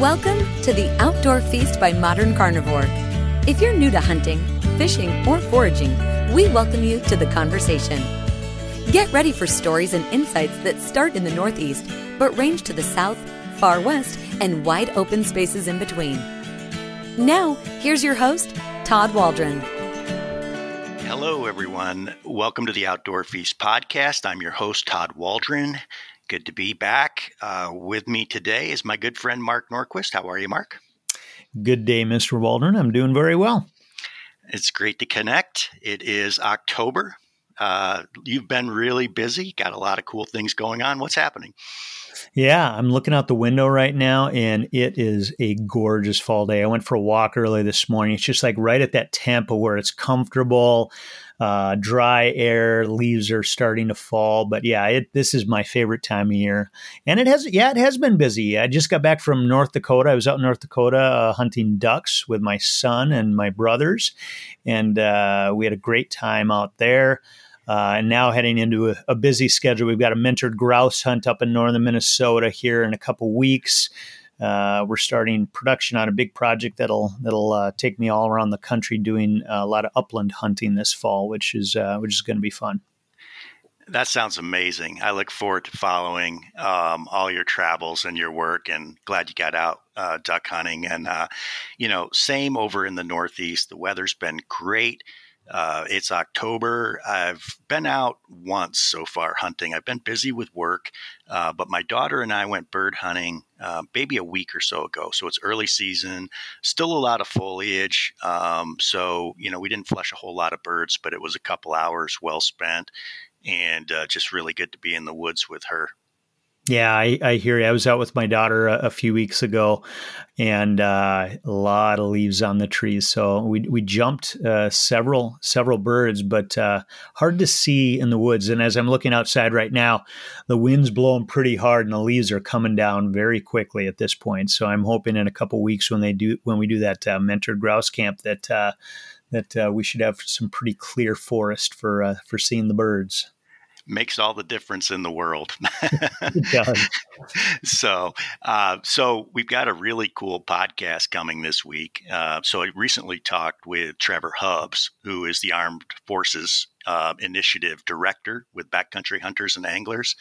Welcome to the Outdoor Feast by Modern Carnivore. If you're new to hunting, fishing, or foraging, we welcome you to the conversation. Get ready for stories and insights that start in the Northeast but range to the South, far West, and wide open spaces in between. Now, here's your host, Todd Waldron. Hello, everyone. Welcome to the Outdoor Feast podcast. I'm your host, Todd Waldron. Good to be back. Uh, with me today is my good friend, Mark Norquist. How are you, Mark? Good day, Mr. Waldron. I'm doing very well. It's great to connect. It is October. Uh, you've been really busy, got a lot of cool things going on. What's happening? Yeah, I'm looking out the window right now and it is a gorgeous fall day. I went for a walk early this morning. It's just like right at that tempo where it's comfortable, uh, dry air, leaves are starting to fall. But yeah, it, this is my favorite time of year. And it has, yeah, it has been busy. I just got back from North Dakota. I was out in North Dakota uh, hunting ducks with my son and my brothers. And uh, we had a great time out there. Uh, and now heading into a, a, busy schedule. We've got a mentored grouse hunt up in northern Minnesota here in a couple weeks. Uh, we're starting production on a big project that'll that'll uh, take me all around the country doing a lot of upland hunting this fall, which is uh, which is going to be fun. That sounds amazing. I look forward to following um, all your travels and your work, and glad you got out uh, duck hunting. And uh, you know, same over in the Northeast. The weather's been great. Uh, it's October. I've been out once so far hunting. I've been busy with work, uh, but my daughter and I went bird hunting uh, maybe a week or so ago. So it's early season, still a lot of foliage. Um, so, you know, we didn't flush a whole lot of birds, but it was a couple hours well spent and uh, just really good to be in the woods with her. Yeah, I, I, hear you. I was out with my daughter a, a few weeks ago, and uh, a lot of leaves on the trees. So we we jumped uh, several several birds, but uh, hard to see in the woods. And as I'm looking outside right now, the wind's blowing pretty hard, and the leaves are coming down very quickly at this point. So I'm hoping in a couple weeks when they do when we do that uh, mentored grouse camp that uh, that uh, we should have some pretty clear forest for for seeing the birds makes all the difference in the world. so, uh, so we've got a really cool podcast coming this week. Uh, so I recently talked with Trevor Hubbs, who is the Armed Forces uh, Initiative Director with Backcountry Hunters and Anglers,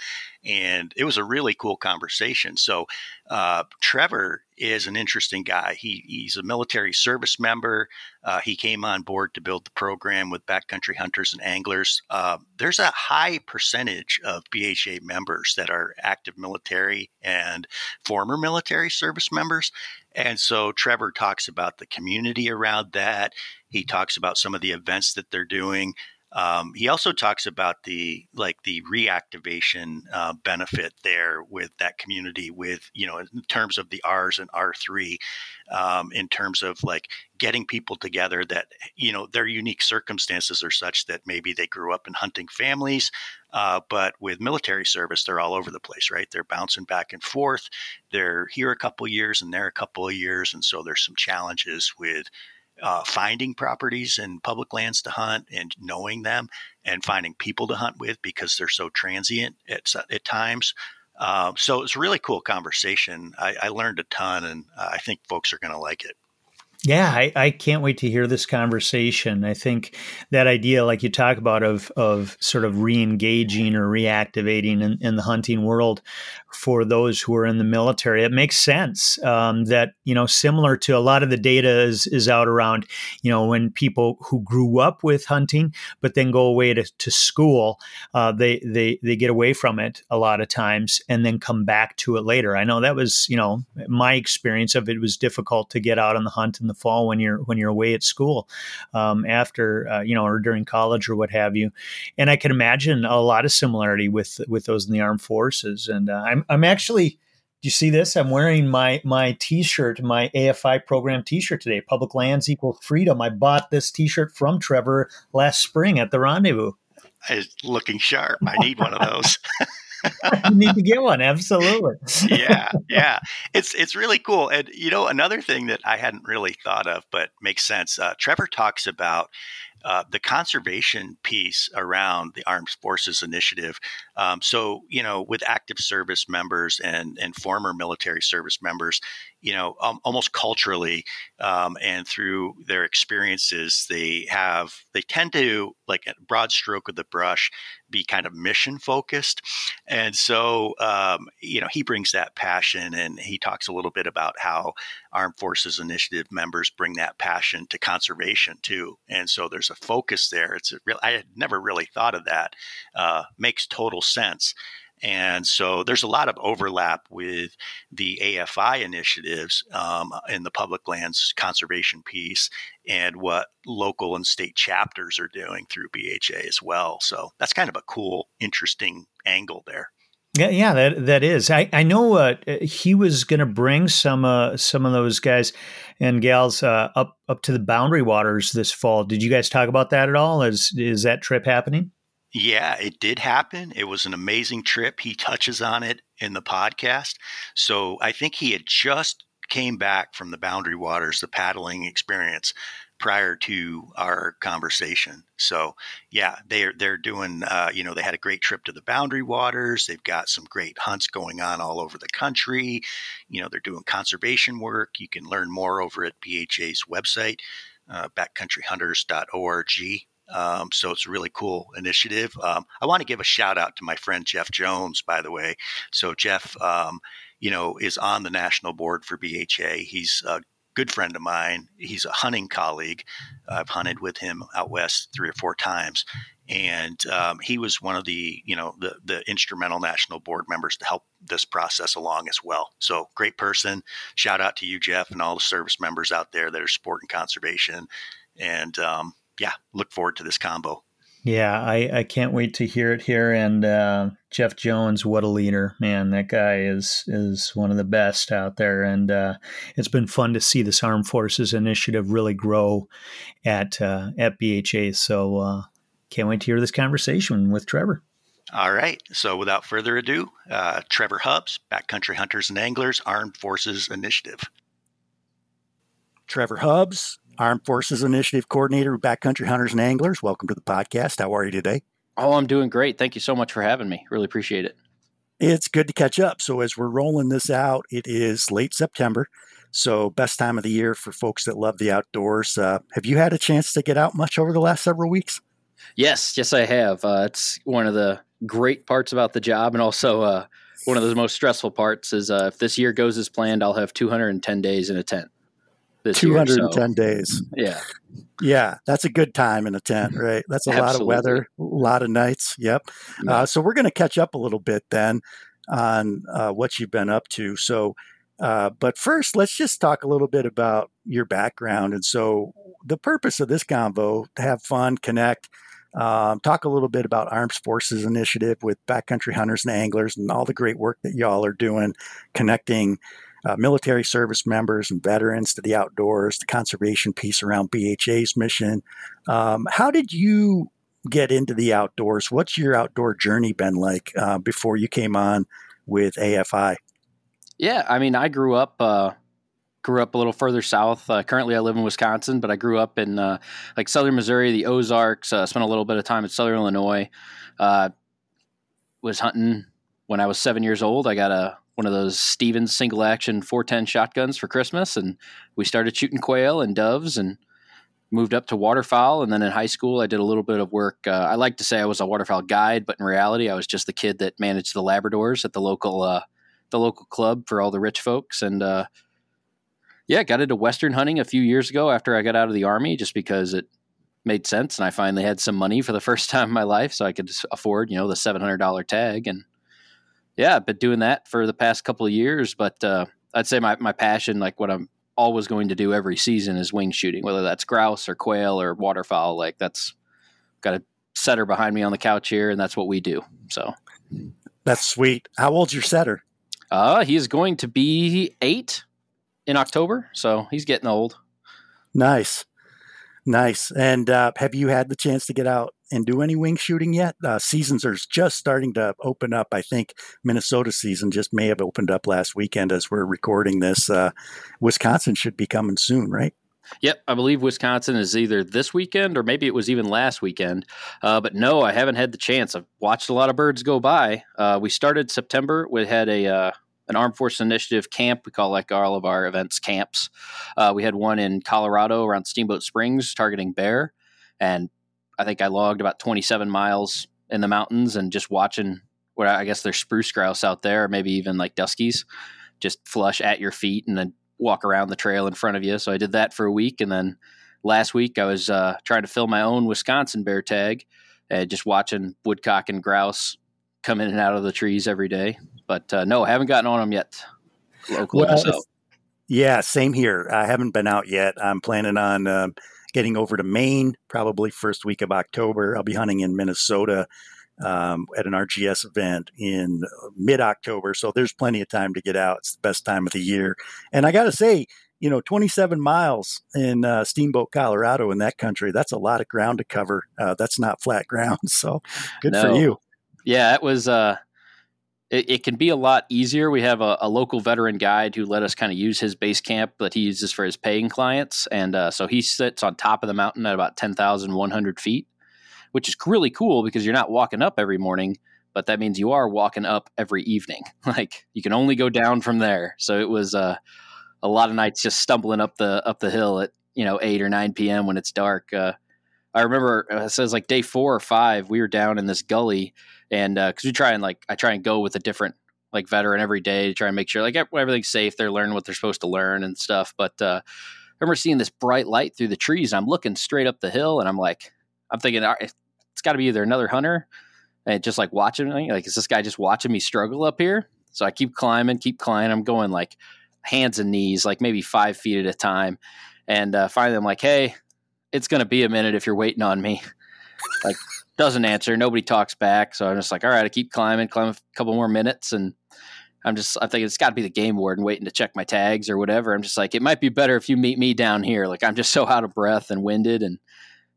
and it was a really cool conversation. So, uh, Trevor is an interesting guy. He, he's a military service member. Uh, he came on board to build the program with Backcountry Hunters and Anglers. Uh, there's a high percentage of BHA members that are active military and former military service members. And so Trevor talks about the community around that. He talks about some of the events that they're doing. Um, he also talks about the like the reactivation uh, benefit there with that community, with you know in terms of the R's and R three, um, in terms of like getting people together that you know their unique circumstances are such that maybe they grew up in hunting families, uh, but with military service they're all over the place, right? They're bouncing back and forth. They're here a couple years and there a couple of years, and so there's some challenges with uh, finding properties and public lands to hunt and knowing them and finding people to hunt with because they're so transient at, at times. Uh, so it's a really cool conversation. I, I learned a ton, and I think folks are going to like it. Yeah, I, I, can't wait to hear this conversation. I think that idea, like you talk about, of of sort of re-engaging or reactivating in, in the hunting world for those who are in the military, it makes sense. Um, that you know, similar to a lot of the data is is out around, you know, when people who grew up with hunting but then go away to, to school, uh, they they they get away from it a lot of times and then come back to it later. I know that was you know my experience of it was difficult to get out on the hunt in the fall when you're when you're away at school um, after uh, you know or during college or what have you and i can imagine a lot of similarity with with those in the armed forces and uh, i'm i'm actually do you see this? I'm wearing my my T-shirt, my AFI program T-shirt today. Public lands equals freedom. I bought this T-shirt from Trevor last spring at the rendezvous. It's looking sharp. I need one of those. you need to get one. Absolutely. yeah, yeah. It's it's really cool. And you know, another thing that I hadn't really thought of, but makes sense. Uh, Trevor talks about uh, the conservation piece around the Armed Forces Initiative. Um, so, you know, with active service members and, and former military service members, you know, um, almost culturally um, and through their experiences, they have, they tend to, like a broad stroke of the brush, be kind of mission focused. And so, um, you know, he brings that passion and he talks a little bit about how Armed Forces Initiative members bring that passion to conservation too. And so there's a focus there. It's real, I had never really thought of that. Uh, makes total sense. And so there's a lot of overlap with the AFI initiatives um, in the public lands conservation piece and what local and state chapters are doing through BHA as well. So that's kind of a cool, interesting angle there. Yeah, yeah, that that is. I I know uh, he was going to bring some uh, some of those guys and gals uh, up up to the Boundary Waters this fall. Did you guys talk about that at all? Is is that trip happening? Yeah, it did happen. It was an amazing trip. He touches on it in the podcast. So I think he had just came back from the Boundary Waters, the paddling experience prior to our conversation. So yeah, they're they're doing. Uh, you know, they had a great trip to the Boundary Waters. They've got some great hunts going on all over the country. You know, they're doing conservation work. You can learn more over at BHA's website, uh, backcountryhunters.org. Um, so it's a really cool initiative. Um, I want to give a shout out to my friend Jeff Jones, by the way. So Jeff, um, you know, is on the national board for BHA. He's a good friend of mine. He's a hunting colleague. I've hunted with him out west three or four times, and um, he was one of the you know the the instrumental national board members to help this process along as well. So great person. Shout out to you, Jeff, and all the service members out there that are supporting conservation. And um, yeah, look forward to this combo. Yeah, I, I can't wait to hear it here. And uh, Jeff Jones, what a leader, man! That guy is is one of the best out there, and uh, it's been fun to see this Armed Forces Initiative really grow at uh, at BHA. So uh, can't wait to hear this conversation with Trevor. All right. So without further ado, uh, Trevor Hubbs, Backcountry Hunters and Anglers Armed Forces Initiative. Trevor Hubbs, Armed Forces Initiative Coordinator Backcountry Hunters and Anglers. Welcome to the podcast. How are you today? Oh, I'm doing great. Thank you so much for having me. Really appreciate it. It's good to catch up. So, as we're rolling this out, it is late September. So, best time of the year for folks that love the outdoors. Uh, have you had a chance to get out much over the last several weeks? Yes, yes, I have. Uh, it's one of the great parts about the job, and also uh, one of the most stressful parts is uh, if this year goes as planned, I'll have 210 days in a tent 210 year, so. days. Yeah. Yeah, that's a good time in a tent, right? That's a lot of weather, a lot of nights. Yep. Uh, so we're going to catch up a little bit then on uh, what you've been up to. So, uh, but first, let's just talk a little bit about your background. And so, the purpose of this convo to have fun, connect, um, talk a little bit about Armed Forces Initiative with backcountry hunters and anglers, and all the great work that y'all are doing, connecting uh, military service members and veterans to the outdoors, the conservation piece around BHA's mission. Um, how did you get into the outdoors? What's your outdoor journey been like uh, before you came on with AFI? Yeah, I mean, I grew up. Uh, grew up a little further south. Uh, currently, I live in Wisconsin, but I grew up in uh, like southern Missouri, the Ozarks. Uh, spent a little bit of time in southern Illinois. was hunting when I was seven years old. I got a one of those Stevens single action 410 shotguns for Christmas, and we started shooting quail and doves and moved up to waterfowl. And then in high school, I did a little bit of work. Uh, I like to say I was a waterfowl guide, but in reality, I was just the kid that managed the Labradors at the local uh, the local club for all the rich folks. And uh, yeah, got into western hunting a few years ago after I got out of the army, just because it made sense, and I finally had some money for the first time in my life, so I could afford you know the seven hundred dollar tag and yeah, I've been doing that for the past couple of years. But uh, I'd say my, my passion, like what I'm always going to do every season, is wing shooting, whether that's grouse or quail or waterfowl. Like that's got a setter behind me on the couch here, and that's what we do. So that's sweet. How old's your setter? Uh, he is going to be eight in October, so he's getting old. Nice. Nice. And uh, have you had the chance to get out and do any wing shooting yet? Uh, seasons are just starting to open up. I think Minnesota season just may have opened up last weekend as we're recording this. Uh, Wisconsin should be coming soon, right? Yep, I believe Wisconsin is either this weekend or maybe it was even last weekend. Uh, but no, I haven't had the chance. I've watched a lot of birds go by. Uh, we started September. We had a uh, an Armed Forces Initiative camp. We call like all of our events camps. Uh, we had one in Colorado around Steamboat Springs targeting bear, and I think I logged about 27 miles in the mountains and just watching where I guess there's spruce grouse out there, or maybe even like duskies, just flush at your feet and then walk around the trail in front of you. So I did that for a week, and then last week I was uh, trying to fill my own Wisconsin bear tag, uh, just watching woodcock and grouse come in and out of the trees every day. But uh, no, I haven't gotten on them yet locally. Well. Yeah, same here. I haven't been out yet. I'm planning on uh, getting over to Maine probably first week of October. I'll be hunting in Minnesota um, at an RGS event in mid October. So there's plenty of time to get out. It's the best time of the year. And I got to say, you know, 27 miles in uh, Steamboat, Colorado, in that country, that's a lot of ground to cover. Uh, that's not flat ground. So good no. for you. Yeah, it was. Uh, it, it, can be a lot easier. We have a, a local veteran guide who let us kind of use his base camp that he uses for his paying clients. And uh, so he sits on top of the mountain at about 10,100 feet which is really cool because you're not walking up every morning, but that means you are walking up every evening. Like you can only go down from there. So it was uh, a lot of nights just stumbling up the up the hill at you know eight or nine p.m. when it's dark. Uh, I remember uh, it says like day four or five, we were down in this gully, and because uh, we try and like I try and go with a different like veteran every day to try and make sure like everything's safe. They're learning what they're supposed to learn and stuff. But uh, I remember seeing this bright light through the trees. I'm looking straight up the hill, and I'm like, I'm thinking it's got to be either another hunter and just like watching me. Like, is this guy just watching me struggle up here? So I keep climbing, keep climbing. I'm going like hands and knees, like maybe five feet at a time. And uh, finally, I'm like, hey, it's going to be a minute if you're waiting on me. like, doesn't answer. Nobody talks back. So I'm just like, all right, I keep climbing, climb a couple more minutes. And I'm just, I think it's got to be the game warden waiting to check my tags or whatever. I'm just like, it might be better if you meet me down here. Like, I'm just so out of breath and winded. And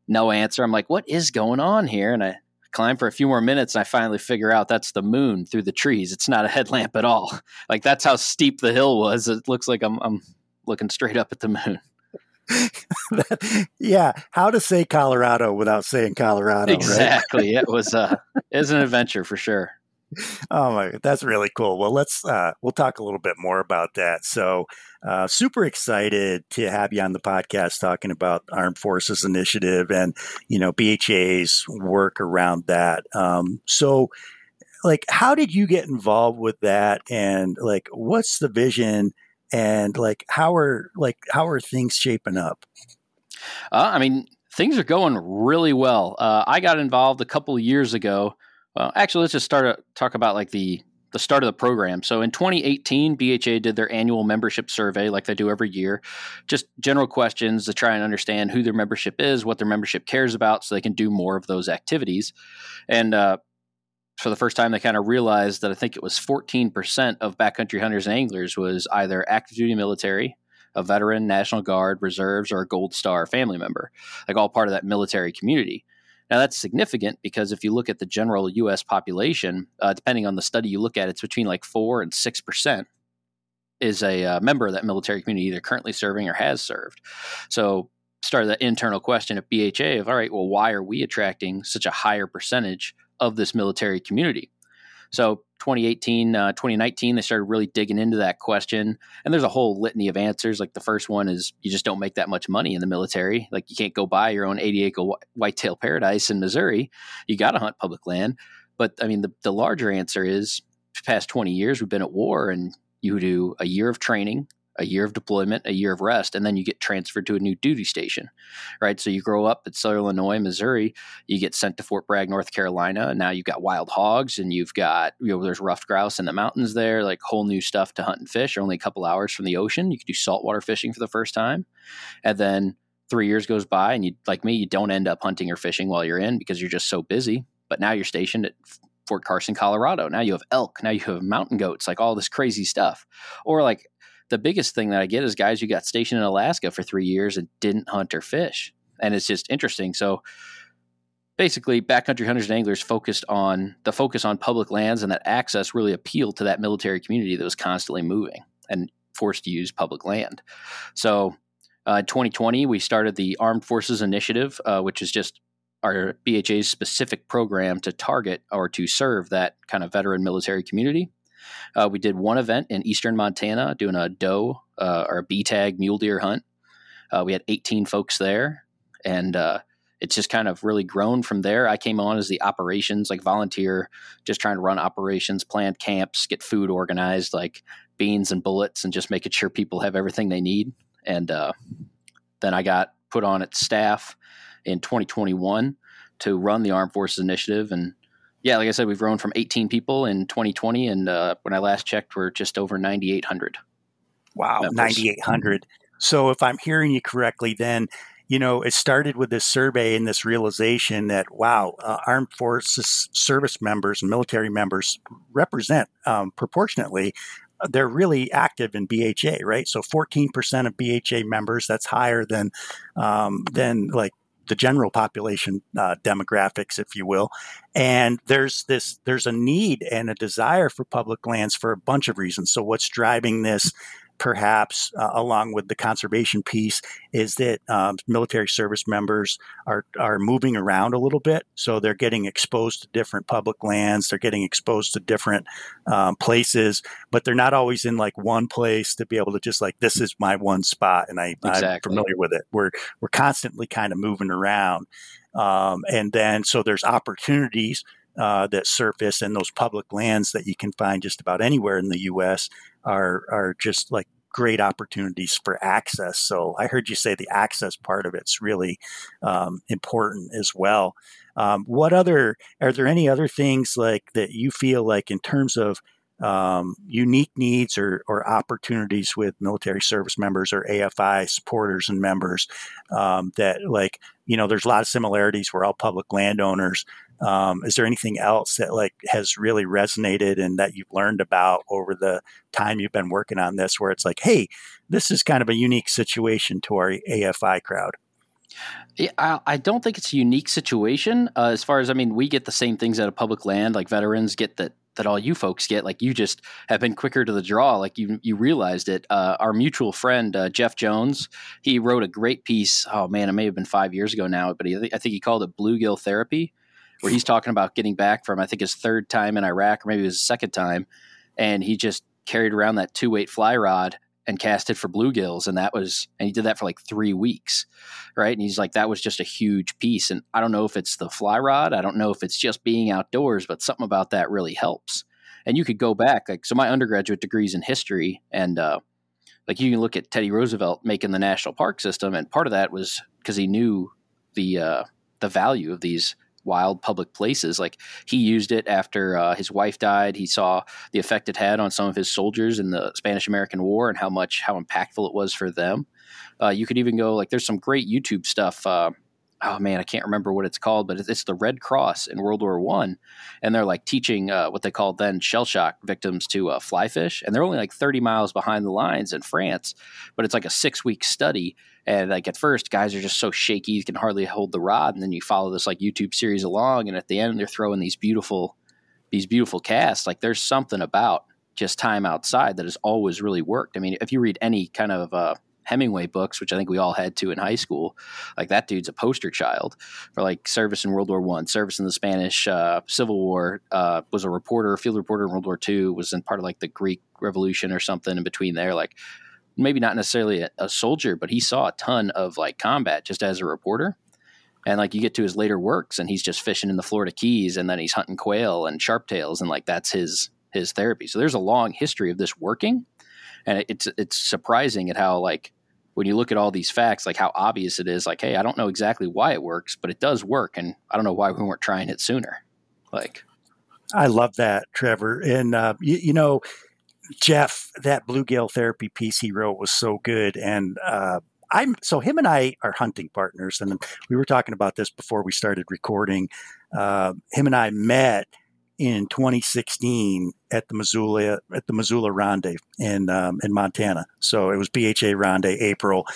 no answer. I'm like, what is going on here? And I climb for a few more minutes and I finally figure out that's the moon through the trees. It's not a headlamp at all. Like that's how steep the hill was. It looks like I'm, I'm looking straight up at the moon. yeah, how to say Colorado without saying Colorado? Exactly. Right? it was uh, it was an adventure for sure oh my, that's really cool. Well, let's uh, we'll talk a little bit more about that. So, uh, super excited to have you on the podcast talking about Armed Forces Initiative and you know BHA's work around that. Um, so, like, how did you get involved with that? And like, what's the vision? And like, how are like how are things shaping up? Uh, I mean, things are going really well. Uh, I got involved a couple years ago well, actually, let's just start talk about like the the start of the program. So in 2018, BHA did their annual membership survey, like they do every year, just general questions to try and understand who their membership is, what their membership cares about, so they can do more of those activities. And uh, for the first time, they kind of realized that I think it was 14% of backcountry hunters and anglers was either active duty military, a veteran, National Guard, reserves, or a Gold Star family member, like all part of that military community. Now, that's significant because if you look at the general U.S. population, uh, depending on the study you look at, it's between like 4 and 6% is a uh, member of that military community, either currently serving or has served. So, started the internal question at BHA of, all right, well, why are we attracting such a higher percentage of this military community? So 2018, uh, 2019, they started really digging into that question. And there's a whole litany of answers. Like the first one is you just don't make that much money in the military. Like you can't go buy your own 80 acre white whitetail paradise in Missouri. You got to hunt public land. But I mean, the, the larger answer is past 20 years, we've been at war and you do a year of training, a year of deployment, a year of rest, and then you get transferred to a new duty station, right? So you grow up at Southern Illinois, Missouri, you get sent to Fort Bragg, North Carolina, and now you've got wild hogs and you've got, you know, there's ruffed grouse in the mountains there, like whole new stuff to hunt and fish, are only a couple hours from the ocean. You can do saltwater fishing for the first time. And then three years goes by and you, like me, you don't end up hunting or fishing while you're in because you're just so busy. But now you're stationed at Fort Carson, Colorado. Now you have elk. Now you have mountain goats, like all this crazy stuff. Or like the biggest thing that I get is guys who got stationed in Alaska for three years and didn't hunt or fish. And it's just interesting. So basically, backcountry hunters and anglers focused on the focus on public lands and that access really appealed to that military community that was constantly moving and forced to use public land. So Uh, 2020, we started the Armed Forces Initiative, uh, which is just our BHA's specific program to target or to serve that kind of veteran military community. Uh, we did one event in eastern Montana doing a doe uh, or a B tag mule deer hunt. Uh, we had 18 folks there, and uh, it's just kind of really grown from there. I came on as the operations, like volunteer, just trying to run operations, plan camps, get food organized, like beans and bullets, and just making sure people have everything they need. And uh, then I got put on at staff in 2021 to run the Armed Forces Initiative. And yeah, like I said, we've grown from 18 people in 2020, and uh, when I last checked, we're just over 9,800. Wow, 9,800. So if I'm hearing you correctly, then you know, it started with this survey and this realization that, wow, uh, armed forces service members and military members represent um, proportionately. Uh, they're really active in BHA, right? So 14% of BHA members, that's higher than, um, than like the general population uh, demographics, if you will. And there's this, there's a need and a desire for public lands for a bunch of reasons. So what's driving this perhaps uh, along with the conservation piece is that um, military service members are are moving around a little bit. So they're getting exposed to different public lands. They're getting exposed to different um, places but they're not always in like one place to be able to just like this is my one spot and I, exactly. i'm familiar with it. We're we're constantly kind of moving around um, and then so there's opportunities uh, that surface and those public lands that you can find just about anywhere in the U.S. are are just like great opportunities for access. So I heard you say the access part of it's really um, important as well. Um, what other are there any other things like that you feel like in terms of um, unique needs or, or, opportunities with military service members or AFI supporters and members um, that like you know there's a lot of similarities. We're all public landowners. Um, is there anything else that like has really resonated and that you've learned about over the time you've been working on this, where it's like, hey, this is kind of a unique situation to our AFI crowd? I don't think it's a unique situation. Uh, as far as I mean, we get the same things out of public land, like veterans get that that all you folks get. Like you just have been quicker to the draw. Like you you realized it. Uh, our mutual friend uh, Jeff Jones, he wrote a great piece. Oh man, it may have been five years ago now, but he, I think he called it bluegill therapy where he's talking about getting back from I think his third time in Iraq or maybe it was his second time, and he just carried around that two weight fly rod and casted for bluegills, and that was and he did that for like three weeks, right? And he's like that was just a huge piece, and I don't know if it's the fly rod, I don't know if it's just being outdoors, but something about that really helps. And you could go back like so. My undergraduate degrees in history, and uh, like you can look at Teddy Roosevelt making the national park system, and part of that was because he knew the uh, the value of these wild public places. Like he used it after uh, his wife died. He saw the effect it had on some of his soldiers in the Spanish American War and how much how impactful it was for them. Uh, you could even go like there's some great YouTube stuff. Uh, oh man, I can't remember what it's called, but it's the Red Cross in World War One, and they're like teaching uh, what they called then shell shock victims to uh, fly fish, and they're only like 30 miles behind the lines in France, but it's like a six week study, and like at first, guys are just so shaky you can hardly hold the rod, and then you follow this like YouTube series along, and at the end they're throwing these beautiful, these beautiful casts. Like there's something about just time outside that has always really worked. I mean, if you read any kind of uh, Hemingway books, which I think we all had to in high school. Like that dude's a poster child for like service in World War One, service in the Spanish uh, Civil War. Uh, was a reporter, field reporter in World War Two. Was in part of like the Greek Revolution or something in between there. Like maybe not necessarily a, a soldier, but he saw a ton of like combat just as a reporter. And like you get to his later works, and he's just fishing in the Florida Keys, and then he's hunting quail and sharptails, and like that's his his therapy. So there's a long history of this working, and it's it's surprising at how like when you look at all these facts, like how obvious it is, like, hey, I don't know exactly why it works, but it does work, and I don't know why we weren't trying it sooner. Like, I love that, Trevor, and uh, you, you, know, Jeff, that bluegill therapy piece he wrote was so good, and uh, I'm so him and I are hunting partners, and we were talking about this before we started recording. Uh, him and I met in 2016 at the Missoula at the Missoula Rondy in um, in Montana. So it was BHA Rondy April.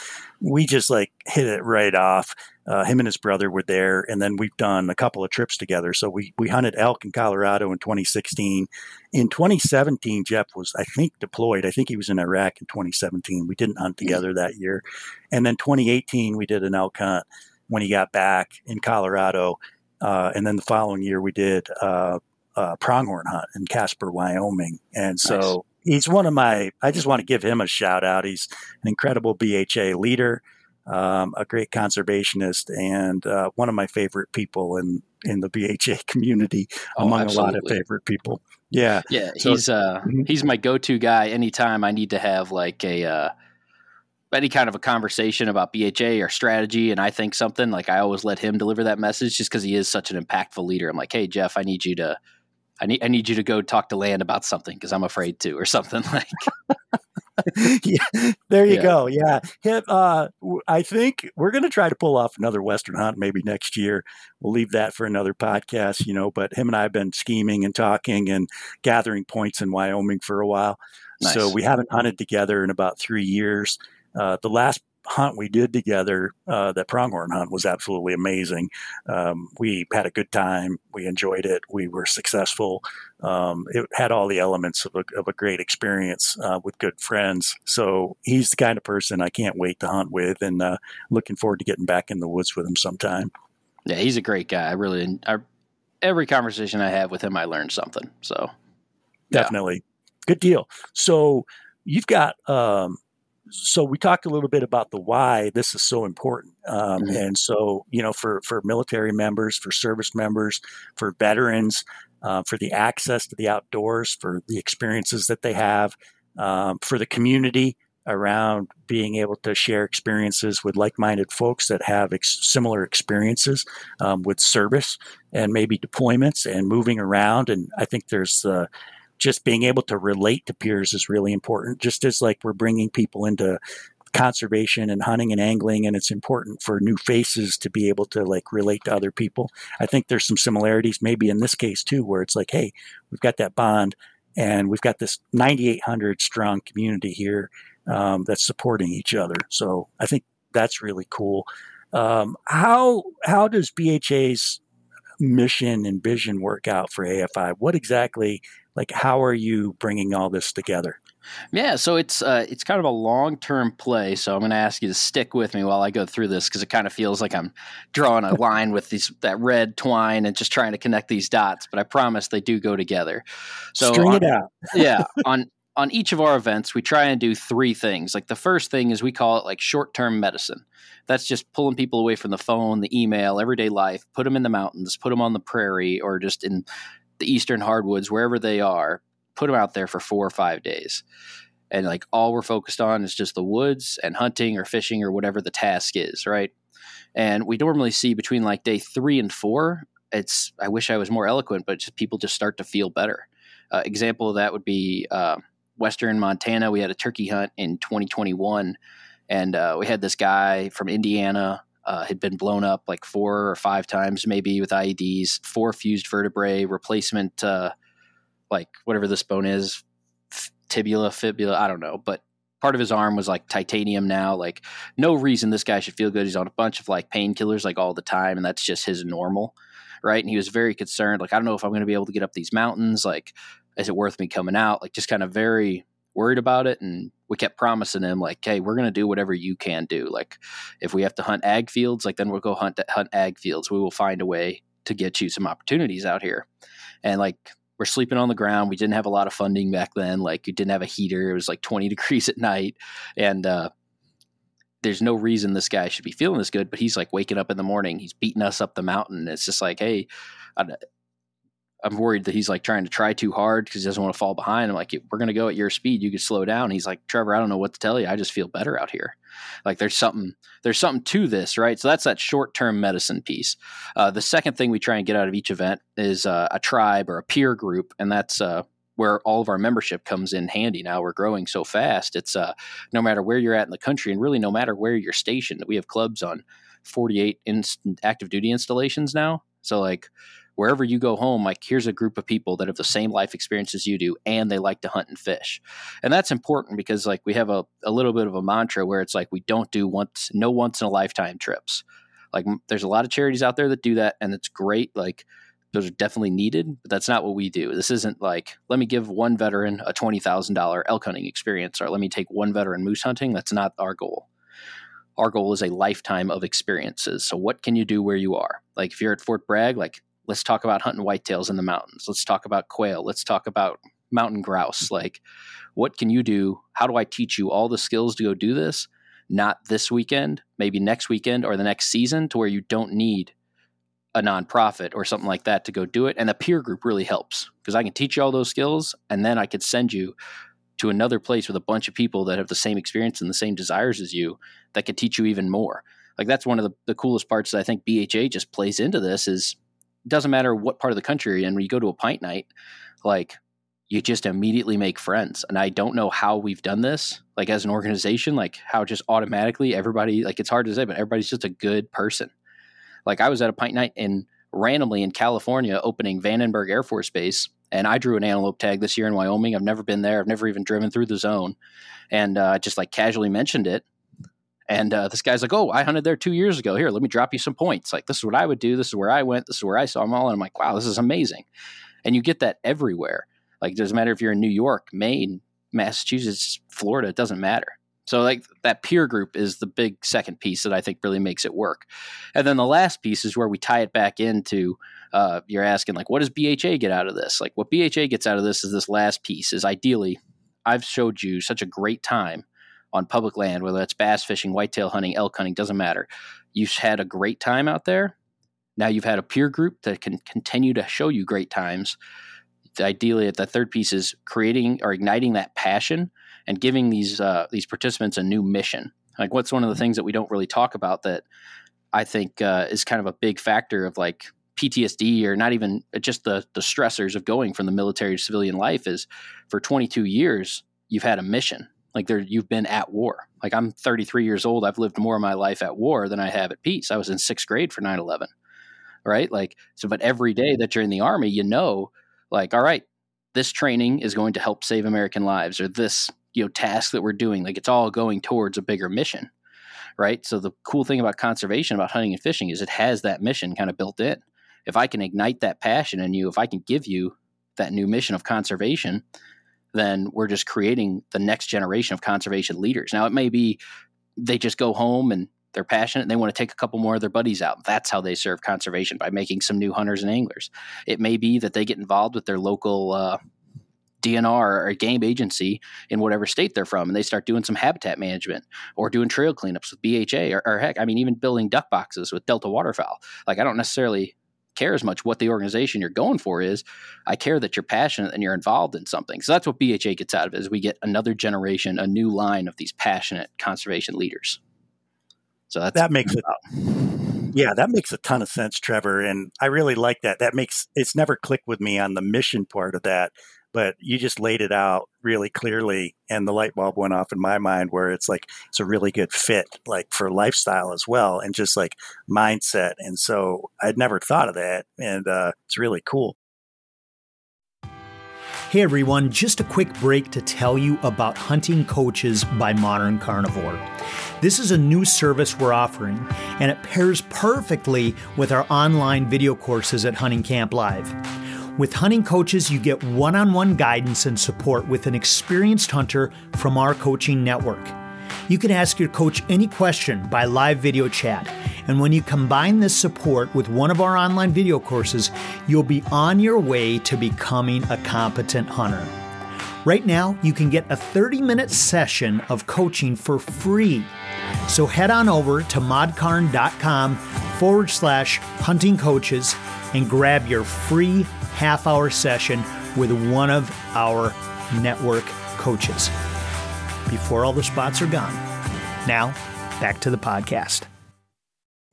We just like hit it right off. Uh, him and his brother were there, and then we've done a couple of trips together. So we we hunted elk in Colorado in 2016. In 2017, Jeff was I think deployed. I think he was in Iraq in 2017. We didn't hunt together that year, and then 2018 we did an elk hunt when he got back in Colorado. Uh, and then the following year, we did uh, uh, pronghorn hunt in Casper, Wyoming. And so nice. he's one of my, I just want to give him a shout out. He's an incredible BHA leader, um, a great conservationist, and uh, one of my favorite people in, in the BHA community oh, among absolutely. a lot of favorite people. Yeah. Yeah. So, he's, uh, mm-hmm. he's my go-to guy anytime I need to have like a, uh, any kind of a conversation about BHA or strategy and I think something like I always let him deliver that message just because he is such an impactful leader. I'm like, hey Jeff, I need you to I need I need you to go talk to Land about something because I'm afraid to, or something like. yeah, there you yeah. go. Yeah, uh, I think we're going to try to pull off another Western hunt maybe next year. We'll leave that for another podcast, you know. But him and I have been scheming and talking and gathering points in Wyoming for a while. Nice. So we haven't hunted together in about three years. Uh, the last hunt we did together, uh, that pronghorn hunt, was absolutely amazing. Um, we had a good time. We enjoyed it. We were successful. Um, it had all the elements of a, of a great experience uh, with good friends. So he's the kind of person I can't wait to hunt with, and uh, looking forward to getting back in the woods with him sometime. Yeah, he's a great guy. I really, I, every conversation I have with him, I learn something. So definitely, yeah. good deal. So you've got um, so we talked a little bit about the why this is so important um, mm-hmm. and so you know for for military members for service members for veterans uh, for the access to the outdoors for the experiences that they have um, for the community around being able to share experiences with like-minded folks that have ex- similar experiences um, with service and maybe deployments and moving around and i think there's uh, just being able to relate to peers is really important. Just as like we're bringing people into conservation and hunting and angling and it's important for new faces to be able to like relate to other people. I think there's some similarities maybe in this case too where it's like hey we've got that bond and we've got this 9800 strong community here um, that's supporting each other. So i think that's really cool. Um, how how does bha's mission and vision work out for afi what exactly like how are you bringing all this together? Yeah so it's uh, it's kind of a long-term play so i'm going to ask you to stick with me while i go through this because it kind of feels like i'm drawing a line with these that red twine and just trying to connect these dots but i promise they do go together. So string on, it out. Yeah on on each of our events we try and do three things. Like the first thing is we call it like short-term medicine. That's just pulling people away from the phone the email everyday life put them in the mountains put them on the prairie or just in the eastern hardwoods, wherever they are, put them out there for four or five days. And like all we're focused on is just the woods and hunting or fishing or whatever the task is, right? And we normally see between like day three and four, it's, I wish I was more eloquent, but just people just start to feel better. Uh, example of that would be uh, Western Montana. We had a turkey hunt in 2021, and uh, we had this guy from Indiana uh, had been blown up like four or five times, maybe with IEDs, four fused vertebrae, replacement, uh, like whatever this bone is, tibula, fibula, I don't know. But part of his arm was like titanium now. Like, no reason this guy should feel good. He's on a bunch of like painkillers like all the time, and that's just his normal. Right. And he was very concerned. Like, I don't know if I'm going to be able to get up these mountains. Like, is it worth me coming out? Like, just kind of very worried about it and we kept promising him like hey we're going to do whatever you can do. Like if we have to hunt ag fields like then we'll go hunt hunt ag fields. We will find a way to get you some opportunities out here. And like we're sleeping on the ground. We didn't have a lot of funding back then. Like you didn't have a heater. It was like 20 degrees at night. And uh there's no reason this guy should be feeling this good, but he's like waking up in the morning, he's beating us up the mountain. It's just like, hey, I'm worried that he's like trying to try too hard because he doesn't want to fall behind. I'm like, we're going to go at your speed. You could slow down. He's like, Trevor, I don't know what to tell you. I just feel better out here. Like there's something, there's something to this, right? So that's that short term medicine piece. Uh, the second thing we try and get out of each event is uh, a tribe or a peer group, and that's uh, where all of our membership comes in handy. Now we're growing so fast. It's uh, no matter where you're at in the country, and really no matter where you're stationed. We have clubs on 48 in- active duty installations now. So like wherever you go home, like here's a group of people that have the same life experience as you do, and they like to hunt and fish. And that's important because like we have a, a little bit of a mantra where it's like we don't do once, no once in a lifetime trips. Like there's a lot of charities out there that do that, and it's great. Like those are definitely needed, but that's not what we do. This isn't like let me give one veteran a twenty thousand dollar elk hunting experience, or let me take one veteran moose hunting. That's not our goal our goal is a lifetime of experiences. So what can you do where you are? Like if you're at Fort Bragg, like let's talk about hunting whitetails in the mountains. Let's talk about quail. Let's talk about mountain grouse. Mm-hmm. Like what can you do? How do I teach you all the skills to go do this? Not this weekend, maybe next weekend or the next season to where you don't need a nonprofit or something like that to go do it. And the peer group really helps because I can teach you all those skills and then I could send you to another place with a bunch of people that have the same experience and the same desires as you that could teach you even more. Like that's one of the, the coolest parts that I think BHA just plays into this is doesn't matter what part of the country in, when you go to a pint night, like you just immediately make friends. And I don't know how we've done this, like as an organization, like how just automatically everybody, like it's hard to say, but everybody's just a good person. Like I was at a pint night in randomly in California opening Vandenberg Air Force Base and I drew an antelope tag this year in Wyoming. I've never been there. I've never even driven through the zone, and uh, just like casually mentioned it. And uh, this guy's like, "Oh, I hunted there two years ago. Here, let me drop you some points. Like this is what I would do. This is where I went. This is where I saw them all." And I'm like, "Wow, this is amazing." And you get that everywhere. Like it doesn't matter if you're in New York, Maine, Massachusetts, Florida. It doesn't matter. So like that peer group is the big second piece that I think really makes it work. And then the last piece is where we tie it back into uh, you're asking like what does BHA get out of this? Like what BHA gets out of this is this last piece is ideally I've showed you such a great time on public land, whether that's bass fishing, whitetail hunting, elk hunting, doesn't matter. You've had a great time out there. Now you've had a peer group that can continue to show you great times. Ideally, the third piece is creating or igniting that passion and giving these uh, these participants a new mission. Like, what's one of the things that we don't really talk about that I think uh, is kind of a big factor of like PTSD or not even uh, just the the stressors of going from the military to civilian life is for 22 years you've had a mission. Like there, you've been at war. Like I'm 33 years old. I've lived more of my life at war than I have at peace. I was in sixth grade for 9/11, right? Like so. But every day that you're in the army, you know, like all right, this training is going to help save American lives, or this you know task that we're doing like it's all going towards a bigger mission right so the cool thing about conservation about hunting and fishing is it has that mission kind of built in if i can ignite that passion in you if i can give you that new mission of conservation then we're just creating the next generation of conservation leaders now it may be they just go home and they're passionate and they want to take a couple more of their buddies out. That's how they serve conservation by making some new hunters and anglers. It may be that they get involved with their local uh, DNR or game agency in whatever state they're from, and they start doing some habitat management or doing trail cleanups with BHA, or, or heck, I mean, even building duck boxes with Delta Waterfowl. Like, I don't necessarily care as much what the organization you're going for is. I care that you're passionate and you're involved in something. So that's what BHA gets out of it is we get another generation, a new line of these passionate conservation leaders. So that's that makes it. Yeah, that makes a ton of sense, Trevor, and I really like that. That makes it's never clicked with me on the mission part of that but you just laid it out really clearly and the light bulb went off in my mind where it's like it's a really good fit like for lifestyle as well and just like mindset and so i'd never thought of that and uh, it's really cool Hey everyone, just a quick break to tell you about Hunting Coaches by Modern Carnivore. This is a new service we're offering, and it pairs perfectly with our online video courses at Hunting Camp Live. With hunting coaches, you get one on one guidance and support with an experienced hunter from our coaching network. You can ask your coach any question by live video chat. And when you combine this support with one of our online video courses, you'll be on your way to becoming a competent hunter. Right now, you can get a 30 minute session of coaching for free. So head on over to modcarn.com forward slash hunting coaches and grab your free half hour session with one of our network coaches before all the spots are gone. Now, back to the podcast.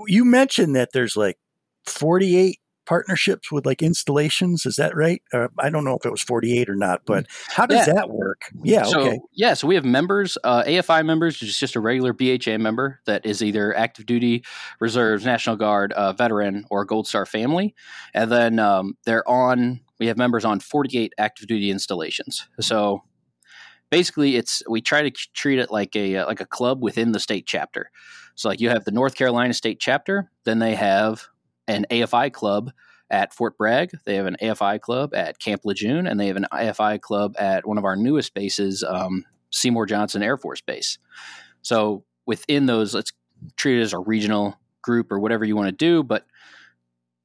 You mentioned that there's like 48 partnerships with like installations. Is that right? Uh, I don't know if it was 48 or not, but how does yeah. that work? Yeah. So, okay. Yeah. So we have members, uh, AFI members, which is just a regular BHA member that is either active duty, reserves, National Guard, uh, veteran, or Gold Star family. And then um, they're on, we have members on 48 active duty installations. So basically it's we try to treat it like a uh, like a club within the state chapter so like you have the north carolina state chapter then they have an afi club at fort bragg. They have an afi club at camp lejeune and they have an afi club at one of our newest bases um, seymour johnson air force base. So within those let's treat it as a regional group or whatever you want to do but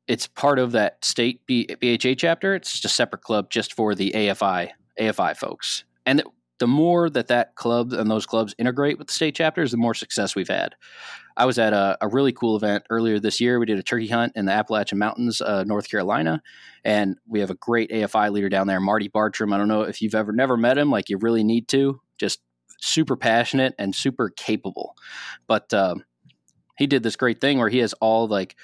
it's part of that state B- bha chapter. It's just a separate club just for the afi afi folks. And the more that that club and those clubs integrate with the state chapters, the more success we've had. I was at a, a really cool event earlier this year. We did a turkey hunt in the Appalachian Mountains, uh, North Carolina, and we have a great AFI leader down there, Marty Bartram. I don't know if you've ever never met him, like you really need to. Just super passionate and super capable. But uh, he did this great thing where he has all like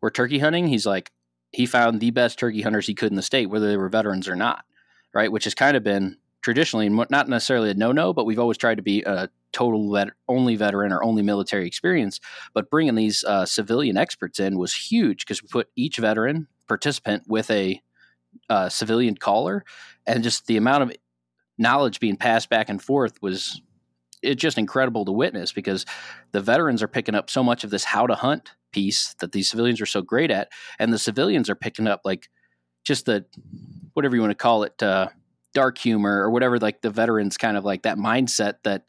we're turkey hunting. He's like he found the best turkey hunters he could in the state, whether they were veterans or not, right? Which has kind of been traditionally not necessarily a no-no, but we've always tried to be a total vet, only veteran or only military experience. But bringing these uh, civilian experts in was huge because we put each veteran participant with a uh, civilian caller, and just the amount of knowledge being passed back and forth was it's just incredible to witness because the veterans are picking up so much of this how to hunt piece that these civilians are so great at, and the civilians are picking up like just the whatever you want to call it. Uh, dark humor or whatever like the veterans kind of like that mindset that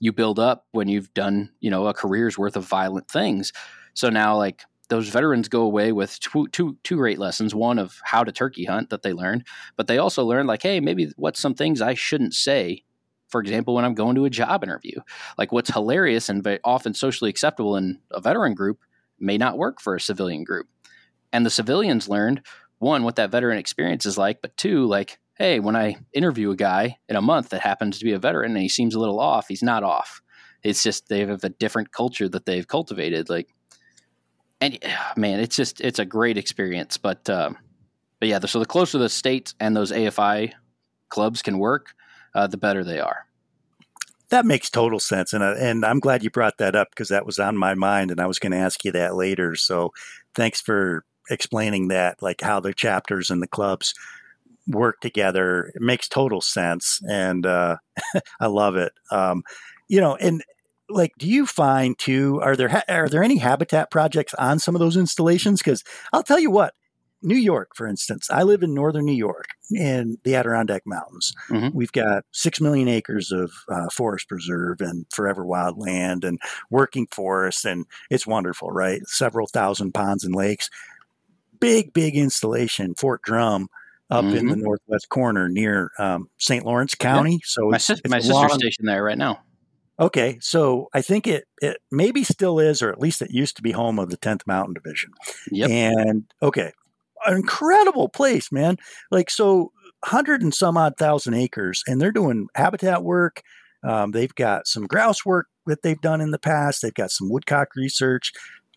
you build up when you've done you know a career's worth of violent things. So now like those veterans go away with two, two, two great lessons. One of how to turkey hunt that they learned but they also learn like hey maybe what's some things i shouldn't say for example when i'm going to a job interview? Like what's hilarious and often socially acceptable in a veteran group may not work for a civilian group. And the civilians learned one what that veteran experience is like but two like hey, when I interview a guy in a month that happens to be a veteran and he seems a little off, he's not off. It's just they have a different culture that they've cultivated. Like, and man, it's just it's a great experience. But uh, but yeah, so the closer the states and those AFI clubs can work, uh, the better they are. That makes total sense, and uh, and I'm glad you brought that up because that was on my mind, and I was going to ask you that later. So, thanks for explaining that, like how the chapters and the clubs work together. It makes total sense, and uh, I love it. Um, you know, and like, do you find too? Are there ha- are there any habitat projects on some of those installations? Because I'll tell you what, New York, for instance, I live in northern New York in the Adirondack Mountains. Mm-hmm. We've got six million acres of uh, forest preserve and forever wildland and working forests, and it's wonderful, right? Several thousand ponds and lakes. Big, big installation, Fort Drum up mm-hmm. in the mm-hmm. northwest corner near um, St. Lawrence County. Yep. So my, it's, it's my sister long... station there right now. Okay, so I think it it maybe still is, or at least it used to be home of the 10th Mountain Division. Yep. And okay, incredible place, man. Like so, hundred and some odd thousand acres, and they're doing habitat work. Um, they've got some grouse work that they've done in the past. They've got some woodcock research.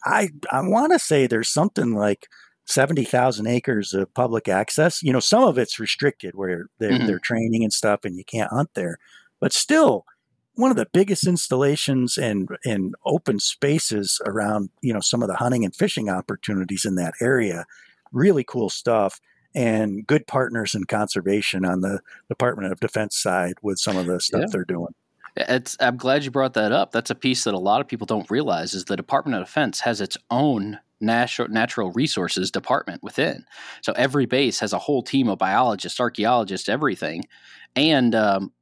I I want to say there's something like 70,000 acres of public access. You know, some of it's restricted where they're, mm-hmm. they're training and stuff and you can't hunt there. But still, one of the biggest installations and, and open spaces around, you know, some of the hunting and fishing opportunities in that area. Really cool stuff and good partners in conservation on the Department of Defense side with some of the stuff yeah. they're doing. It's, I'm glad you brought that up. That's a piece that a lot of people don't realize is the Department of Defense has its own natural resources department within. So every base has a whole team of biologists, archaeologists, everything, and um,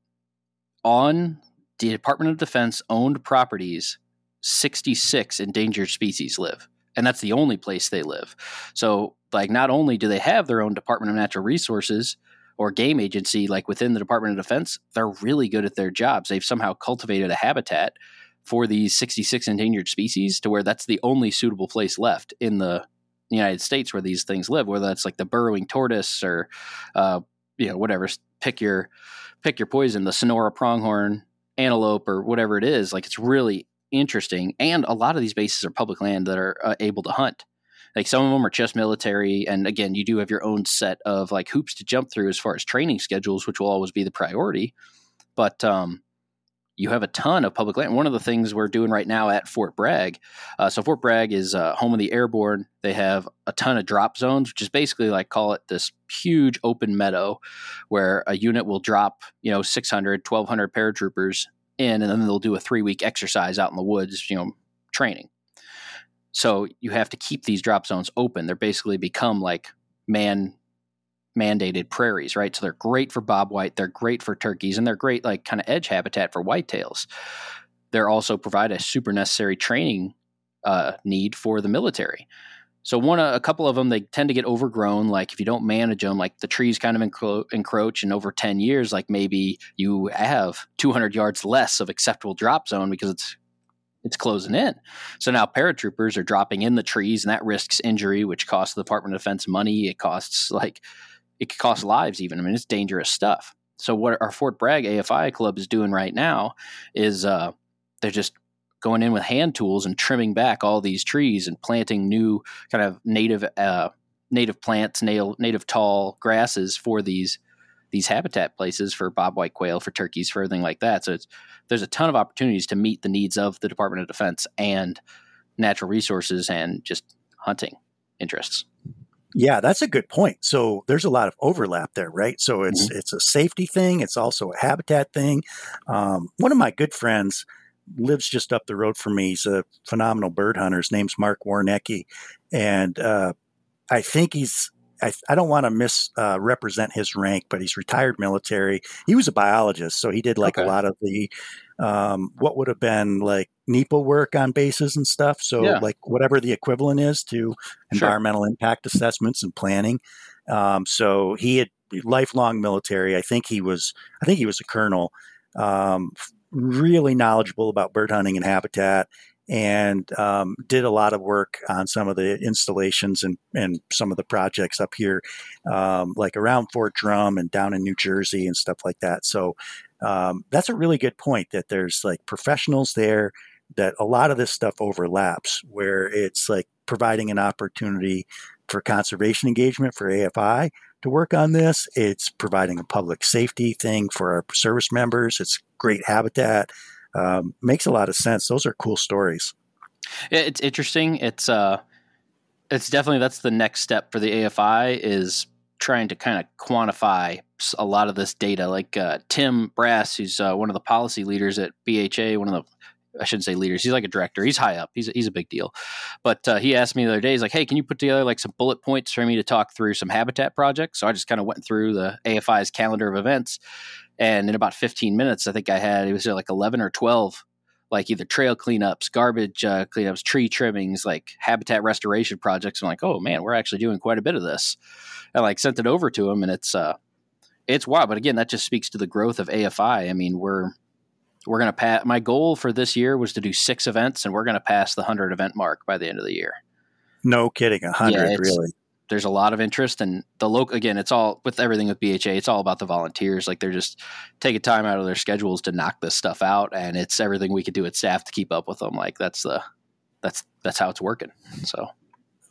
on the Department of Defense owned properties, sixty six endangered species live, and that's the only place they live. So like not only do they have their own Department of Natural Resources or game agency like within the Department of Defense, they're really good at their jobs. They've somehow cultivated a habitat for these 66 endangered species to where that's the only suitable place left in the United States where these things live, whether that's like the burrowing tortoise or, uh, you know, whatever, pick your, pick your poison, the Sonora pronghorn antelope or whatever it is. Like it's really interesting. And a lot of these bases are public land that are uh, able to hunt. like some of them are just military, and again, you do have your own set of like hoops to jump through as far as training schedules, which will always be the priority. But um, you have a ton of public land. One of the things we're doing right now at Fort Bragg, uh, so Fort Bragg is uh, home of the airborne. They have a ton of drop zones, which is basically like call it this huge open meadow where a unit will drop, you know, 600, 1200 paratroopers in, and then they'll do a three week exercise out in the woods, you know, training. So you have to keep these drop zones open. They're basically become like man mandated prairies, right? So they're great for bobwhite, they're great for turkeys, and they're great like kind of edge habitat for whitetails. They're also provide a super necessary training uh, need for the military. So one, a couple of them, they tend to get overgrown. Like if you don't manage them, like the trees kind of encro- encroach, and over ten years, like maybe you have 200 yards less of acceptable drop zone because it's it's closing in. So now paratroopers are dropping in the trees, and that risks injury, which costs the Department of Defense money. It costs like it could cost lives even. I mean, it's dangerous stuff. So what our Fort Bragg AFI club is doing right now is uh, they're just going in with hand tools and trimming back all these trees and planting new kind of native uh, native plants, native, native tall grasses for these these habitat places for bobwhite quail, for turkeys, for everything like that. So there's a ton of opportunities to meet the needs of the Department of Defense and natural resources and just hunting interests. Yeah, that's a good point. So there's a lot of overlap there, right? So it's mm-hmm. it's a safety thing. It's also a habitat thing. Um, one of my good friends lives just up the road from me. He's a phenomenal bird hunter. His name's Mark Warnecki, and uh, I think he's. I, I don't want to misrepresent uh, his rank, but he's retired military. He was a biologist, so he did like okay. a lot of the um, what would have been like NEPA work on bases and stuff. So yeah. like whatever the equivalent is to environmental sure. impact assessments and planning. Um, so he had lifelong military. I think he was, I think he was a colonel, um, really knowledgeable about bird hunting and habitat and um, did a lot of work on some of the installations and, and some of the projects up here, um, like around Fort Drum and down in New Jersey and stuff like that. So um, that's a really good point that there's like professionals there that a lot of this stuff overlaps where it's like providing an opportunity for conservation engagement for AFI to work on this. It's providing a public safety thing for our service members. It's great habitat. Um, makes a lot of sense. Those are cool stories. It's interesting. It's uh, it's definitely that's the next step for the AFI is trying to kind of quantify a lot of this data. Like uh, Tim Brass, who's uh, one of the policy leaders at BHA, one of the I shouldn't say leaders. He's like a director. He's high up. He's he's a big deal. But uh, he asked me the other day. He's like, "Hey, can you put together like some bullet points for me to talk through some habitat projects?" So I just kind of went through the AFI's calendar of events, and in about 15 minutes, I think I had it was like 11 or 12, like either trail cleanups, garbage uh, cleanups, tree trimmings, like habitat restoration projects. I'm like, "Oh man, we're actually doing quite a bit of this." I like sent it over to him, and it's uh, it's wild. But again, that just speaks to the growth of AFI. I mean, we're we're going to pass. My goal for this year was to do six events, and we're going to pass the hundred event mark by the end of the year. No kidding, a hundred yeah, really. There's a lot of interest, and the local again. It's all with everything with BHA. It's all about the volunteers. Like they're just taking time out of their schedules to knock this stuff out, and it's everything we could do at staff to keep up with them. Like that's the that's that's how it's working. So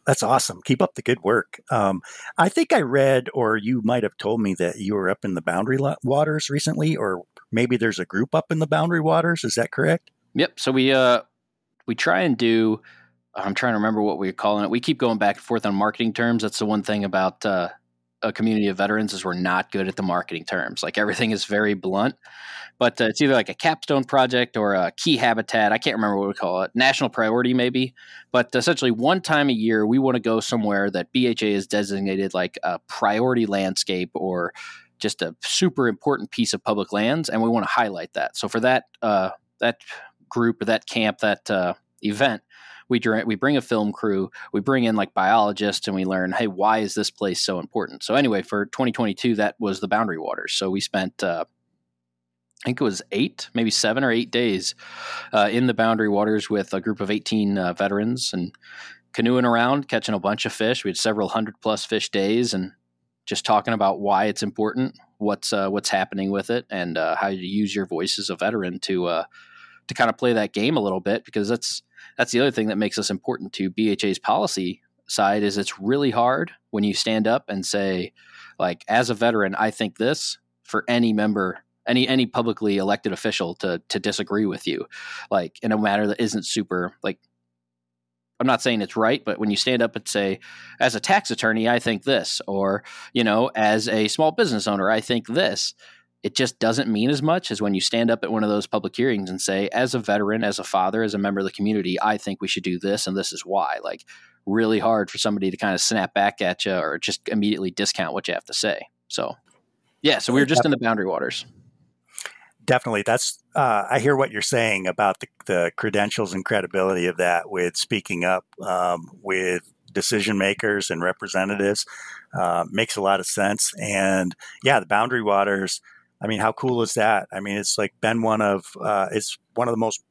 that's awesome. Keep up the good work. Um, I think I read, or you might have told me that you were up in the Boundary Waters recently, or maybe there's a group up in the Boundary Waters. Is that correct? Yep. So we uh we try and do. I'm trying to remember what we're calling it. We keep going back and forth on marketing terms. That's the one thing about uh, a community of veterans is we're not good at the marketing terms. Like everything is very blunt, but uh, it's either like a capstone project or a key habitat. I can't remember what we call it. National priority, maybe. But essentially, one time a year, we want to go somewhere that BHA is designated like a priority landscape or just a super important piece of public lands, and we want to highlight that. So for that uh, that group or that camp that uh, event, we we bring a film crew, we bring in like biologists, and we learn, hey, why is this place so important? So anyway, for 2022, that was the Boundary Waters. So we spent. Uh, I think it was eight, maybe seven or eight days uh, in the Boundary Waters with a group of 18 uh, veterans and canoeing around, catching a bunch of fish. We had several hundred plus fish days, and just talking about why it's important, what's uh, what's happening with it, and uh, how to use your voice as a veteran to uh, to kind of play that game a little bit because that's that's the other thing that makes us important to BHA's policy side is it's really hard when you stand up and say, like, as a veteran, I think this for any member any any publicly elected official to to disagree with you. Like in a matter that isn't super like I'm not saying it's right, but when you stand up and say, as a tax attorney, I think this, or, you know, as a small business owner, I think this, it just doesn't mean as much as when you stand up at one of those public hearings and say, as a veteran, as a father, as a member of the community, I think we should do this and this is why. Like, really hard for somebody to kind of snap back at you or just immediately discount what you have to say. So, yeah, so we were just in the boundary waters definitely that's uh, i hear what you're saying about the, the, credentials and credibility of that with speaking up um, with decision makers and representatives uh, makes a lot of sense and yeah the boundary waters i mean how cool is that i mean it's like been one of uh, it's one of the most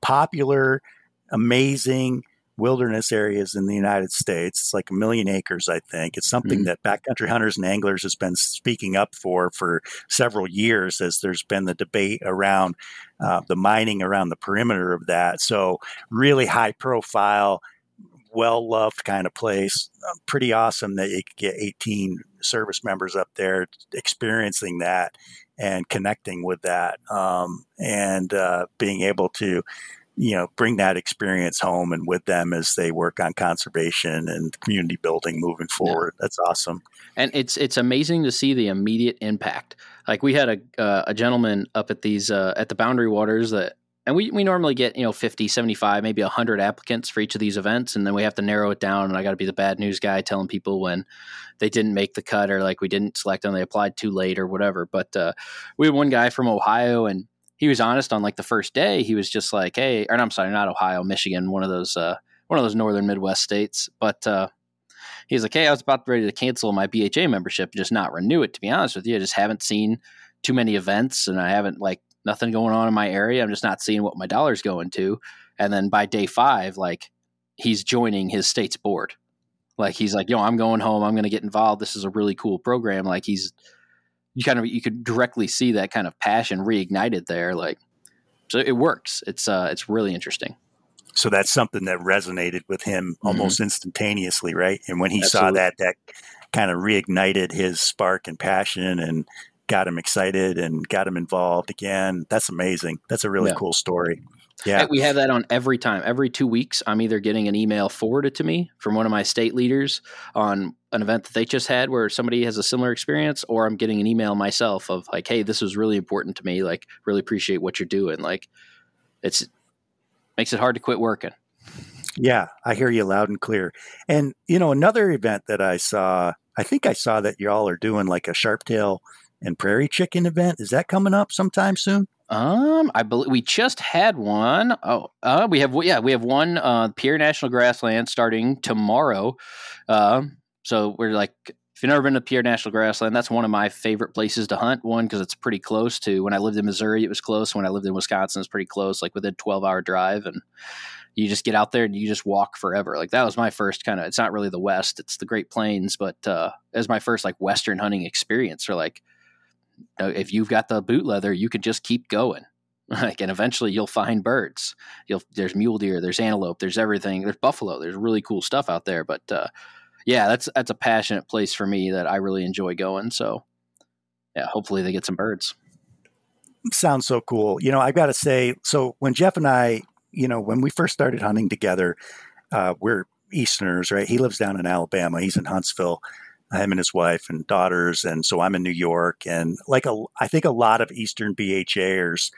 popular amazing wilderness areas in the United States. It's like a million acres, I think. It's something mm-hmm. that backcountry hunters and anglers has been speaking up for for several years as there's been the debate around uh, the mining around the perimeter of that. So really high profile, well loved kind of place. Uh, pretty awesome that you could get 18 service members up there experiencing that and connecting with that um, and uh, being able to you know bring that experience home and with them as they work on conservation and community building moving forward. Yeah. that's awesome. And it's it's amazing to see the immediate impact. Like we had a uh, a gentleman up at these uh, at the boundary waters that and we, we normally get you know 50 75 maybe 100 applicants for each of these events and then we have to narrow it down and i got to be the bad news guy telling people when they didn't make the cut or like we didn't select them they applied too late or whatever but uh, we had one guy from ohio and he was honest on like the first day. He was just like, "Hey," or I'm sorry, not Ohio, Michigan, one of those uh, one of those northern Midwest states. But uh, he's like, "Hey, I was about ready to cancel my BHA membership, just not renew it. To be honest with you, I just haven't seen too many events, and I haven't like nothing going on in my area. I'm just not seeing what my dollar's going to." And then by day five, like he's joining his state's board. Like he's like, "Yo, I'm going home. I'm going to get involved. This is a really cool program." Like he's you kind of you could directly see that kind of passion reignited there. Like, so it works. It's uh, it's really interesting. So that's something that resonated with him mm-hmm. almost mm-hmm. instantaneously, right? And when he Absolutely. saw that, that kind of reignited his spark and passion and got him excited and got him involved again. That's amazing. That's a really yeah. cool story. Yeah. We have that on every time. Every two weeks, I'm either getting an email forwarded to me from one of my state leaders on an event that they just had where somebody has a similar experience, or I'm getting an email myself of like, hey, this was really important to me. Like, really appreciate what you're doing. Like, it's makes it hard to quit working. Yeah, I hear you loud and clear. And, you know, another event that I saw, I think I saw that y'all are doing like a sharptail and prairie chicken event. Is that coming up sometime soon? Um, I believe we just had one. Oh, uh, we have yeah, we have one uh, Pierre National Grassland starting tomorrow. Uh, so we're like, if you've never been to Pierre National Grassland, that's one of my favorite places to hunt. One because it's pretty close to when I lived in Missouri, it was close. When I lived in Wisconsin, it's pretty close, like within twelve hour drive, and you just get out there and you just walk forever. Like that was my first kind of. It's not really the West; it's the Great Plains, but uh, as my first like Western hunting experience. or like if you've got the boot leather, you can just keep going. Like, and eventually you'll find birds. You'll there's mule deer, there's antelope, there's everything. There's buffalo. There's really cool stuff out there. But uh, yeah, that's that's a passionate place for me that I really enjoy going. So yeah, hopefully they get some birds. Sounds so cool. You know, I've got to say, so when Jeff and I, you know, when we first started hunting together, uh, we're Easterners, right? He lives down in Alabama. He's in Huntsville him and his wife and daughters. And so I'm in New York. And like a, I think a lot of Eastern BHAers,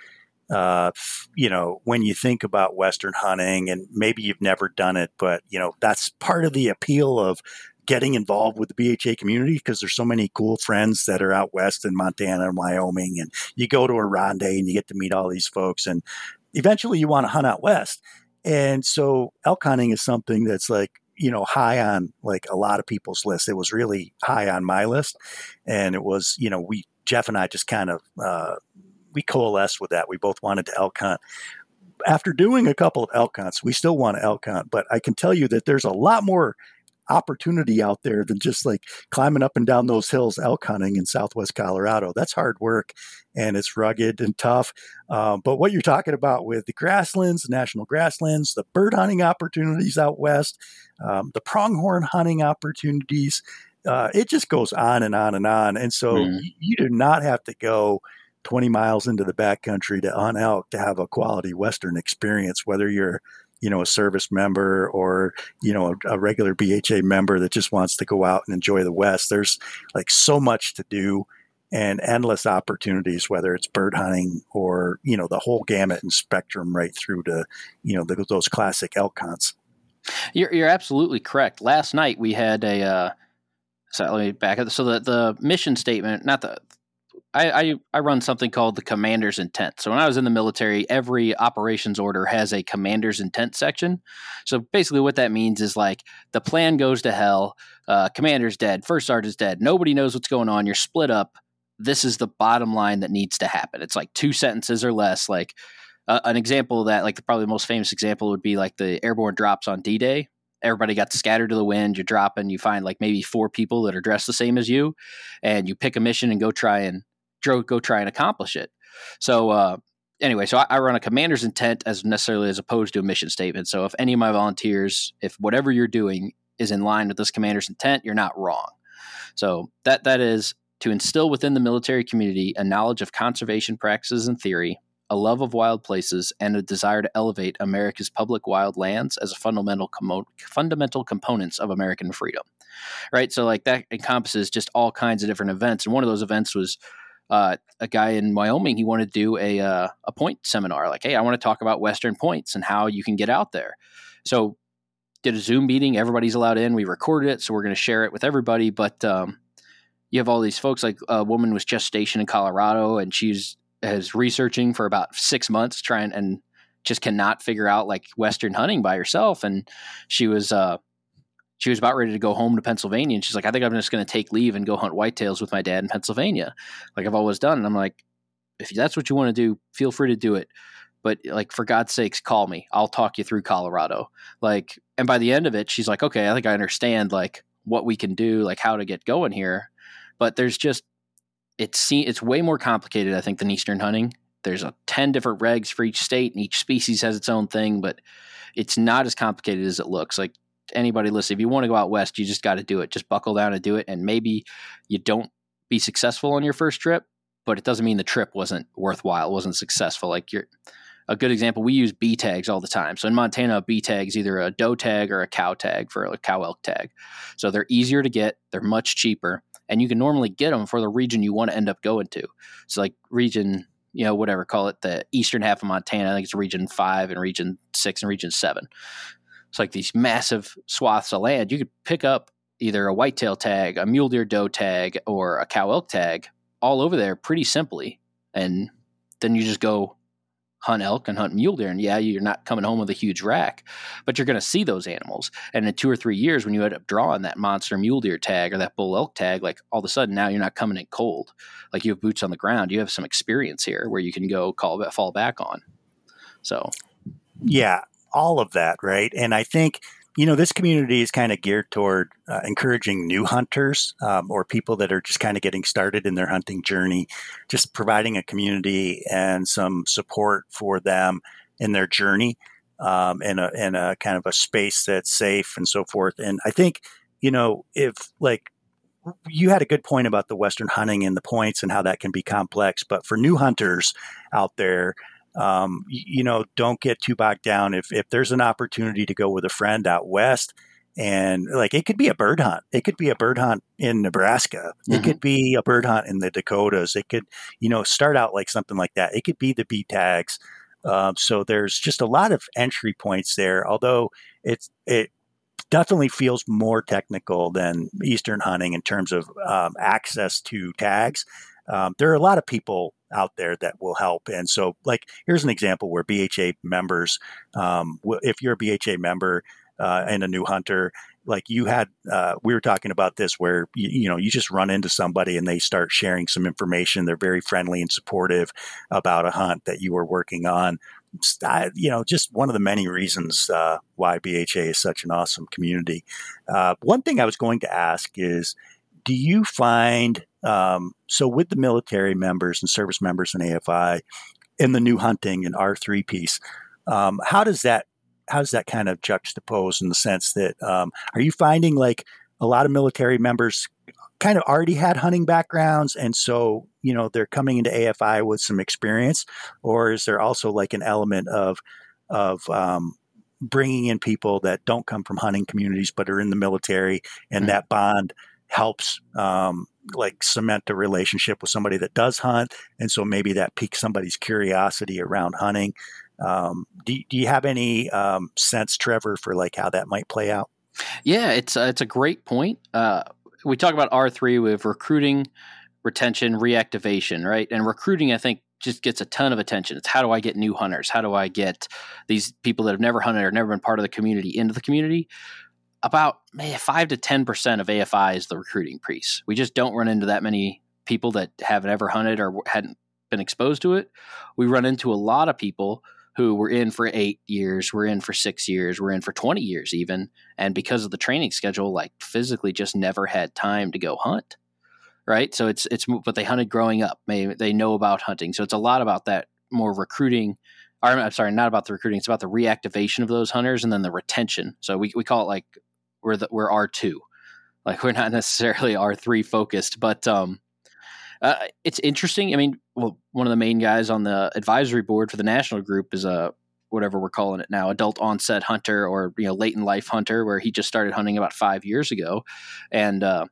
uh, you know, when you think about Western hunting and maybe you've never done it, but, you know, that's part of the appeal of getting involved with the BHA community because there's so many cool friends that are out west in Montana and Wyoming. And you go to a Rondy and you get to meet all these folks. And eventually you want to hunt out west. And so elk hunting is something that's like you know, high on like a lot of people's list. It was really high on my list. And it was, you know, we, Jeff and I just kind of, uh, we coalesced with that. We both wanted to elk hunt. After doing a couple of elk hunts, we still want to elk hunt, but I can tell you that there's a lot more opportunity out there than just like climbing up and down those hills elk hunting in southwest Colorado. That's hard work and it's rugged and tough. Um, but what you're talking about with the grasslands, the national grasslands, the bird hunting opportunities out west, um, the pronghorn hunting opportunities, uh, it just goes on and on and on. And so mm. you, you do not have to go 20 miles into the backcountry to hunt elk to have a quality Western experience, whether you're you know a service member or you know a, a, regular BHA member that just wants to go out and enjoy the West. There's like so much to do and endless opportunities, whether it's bird hunting or you know the whole gamut and spectrum right through to you know the, those classic elk hunts. You're, you're absolutely correct. Last night we had a. Uh, so let me back up. So the the mission statement, not the I, I, I run something called the commander's intent. So when I was in the military, every operations order has a commander's intent section. So basically, what that means is like the plan goes to hell. Uh, commander's dead. First sergeant's dead. Nobody knows what's going on. You're split up. This is the bottom line that needs to happen. It's like two sentences or less. Like uh, an example of that, like the, probably the most famous example would be like the airborne drops on D Day everybody got scattered to the wind. You're dropping, you find like maybe four people that are dressed the same as you, and you pick a mission and go try and go, go try and accomplish it. So uh, anyway, so I, I, run a commander's intent as necessarily as opposed to a mission statement. So if any of my volunteers, if whatever you're doing is in line with this commander's intent, you're not wrong. So that that is to instill within the military community a knowledge of conservation practices and theory, a love of wild places, and a desire to elevate America's public wild lands as a fundamental fundamental components of American freedom. Right. So like that encompasses just all kinds of different events, and one of those events was uh, a guy in Wyoming, he wanted to do a uh, a point seminar. Like, hey, I want to talk about Western points and how you can get out there. So, did a Zoom meeting. Everybody's allowed in. We recorded it, so we're going to share it with everybody. But um, you have all these folks. Like a woman was just stationed in Colorado, and she's is researching for about six months, trying and just cannot figure out like Western hunting by herself. And she was uh, she was about ready to go home to Pennsylvania. And she's like, I think I'm just going to take leave and go hunt whitetails with my dad in Pennsylvania, like I've always done. And I'm like, if that's what you want to do, feel free to do it. But like, for God's sakes, call me. I'll talk you through Colorado. Like, and by the end of it, she's like, okay, I think I understand like what we can do, like how to get going here. But there's just, it's it's way more complicated, I think, than Eastern hunting. There's a 10 different regs for each state and each species has its own thing, but it's not as complicated as it looks. Like anybody listen, if you want to go out west, you just got to do it. Just buckle down and do it. And maybe you don't be successful on your first trip, but it doesn't mean the trip wasn't worthwhile, It wasn't successful. Like you're a good example, we use B tags all the time. So in Montana, a B tag is either a doe tag or a cow tag for a cow elk tag. So they're easier to get, they're much cheaper, and you can normally get them for the region you want to end up going to. So like region, you know, whatever, call it the eastern half of Montana. I think it's region five and region six and region seven. It's like these massive swaths of land. You could pick up either a whitetail tag, a mule deer doe tag, or a cow elk tag all over there pretty simply. And then you just go hunt elk and hunt mule deer. And yeah, you're not coming home with a huge rack, but you're going to see those animals. And in two or three years, when you end up drawing that monster mule deer tag or that bull elk tag, like all of a sudden now you're not coming in cold. Like you have boots on the ground. You have some experience here where you can go call fall back on. So, yeah, all of that, right? And I think you know this community is kind of geared toward uh, encouraging new hunters um, or people that are just kind of getting started in their hunting journey, just providing a community and some support for them in their journey, um, in a in a kind of a space that's safe and so forth. And I think you know if like you had a good point about the western hunting and the points and how that can be complex, but for new hunters out there um, you know, don't get too bogged down. If if there's an opportunity to go with a friend out west, and like it could be a bird hunt, it could be a bird hunt in Nebraska, mm-hmm. it could be a bird hunt in the Dakotas, it could, you know, start out like something like that. It could be the B tags. Um, so there's just a lot of entry points there. Although it's it definitely feels more technical than Eastern hunting in terms of um, access to tags. Um, there are a lot of people out there that will help. And so, like, here's an example where BHA members, um, if you're a BHA member uh, and a new hunter, like you had, uh, we were talking about this where you, you, know you just run into somebody and they start sharing some information. They're very friendly and supportive about a hunt that you were working on. I, you know, just one of the many reasons uh, why BHA is such an awesome community. Uh, one thing I was going to ask is, do you find um, so with the military members and service members in AFI in the new hunting and R three piece? Um, how does that how does that kind of juxtapose in the sense that um, are you finding like a lot of military members kind of already had hunting backgrounds and so you know they're coming into AFI with some experience or is there also like an element of of um, bringing in people that don't come from hunting communities but are in the military and mm-hmm. that bond helps um, like cement a relationship with somebody that does hunt and so maybe that piques somebody's curiosity around hunting um, do, do, you have any um, sense, Trevor, for like how that might play out? Yeah, it's uh, it's a great point. Uh, we talk about R three with recruiting, retention, reactivation, right? And recruiting, I think, just gets a ton of attention. It's how do I get new hunters? How do I get these people that have never hunted or never been part of the community into the community? About five to ten percent of AFI is the recruiting piece. We just don't run into that many people that haven't ever hunted or hadn't been exposed to it. We run into a lot of people who were in for eight years, we're in for six years, we're in for 20 years even. And because of the training schedule, like physically just never had time to go hunt. Right. So it's, it's, but they hunted growing up. Maybe they know about hunting. So it's a lot about that more recruiting. Or, I'm sorry, not about the recruiting. It's about the reactivation of those hunters and then the retention. So we, we call it like we're the, we're R2. Like we're not necessarily R3 focused, but, um, uh, it's interesting. I mean, well, one of the main guys on the advisory board for the national group is a whatever we're calling it now, adult onset hunter or you know late in life hunter, where he just started hunting about five years ago, and uh,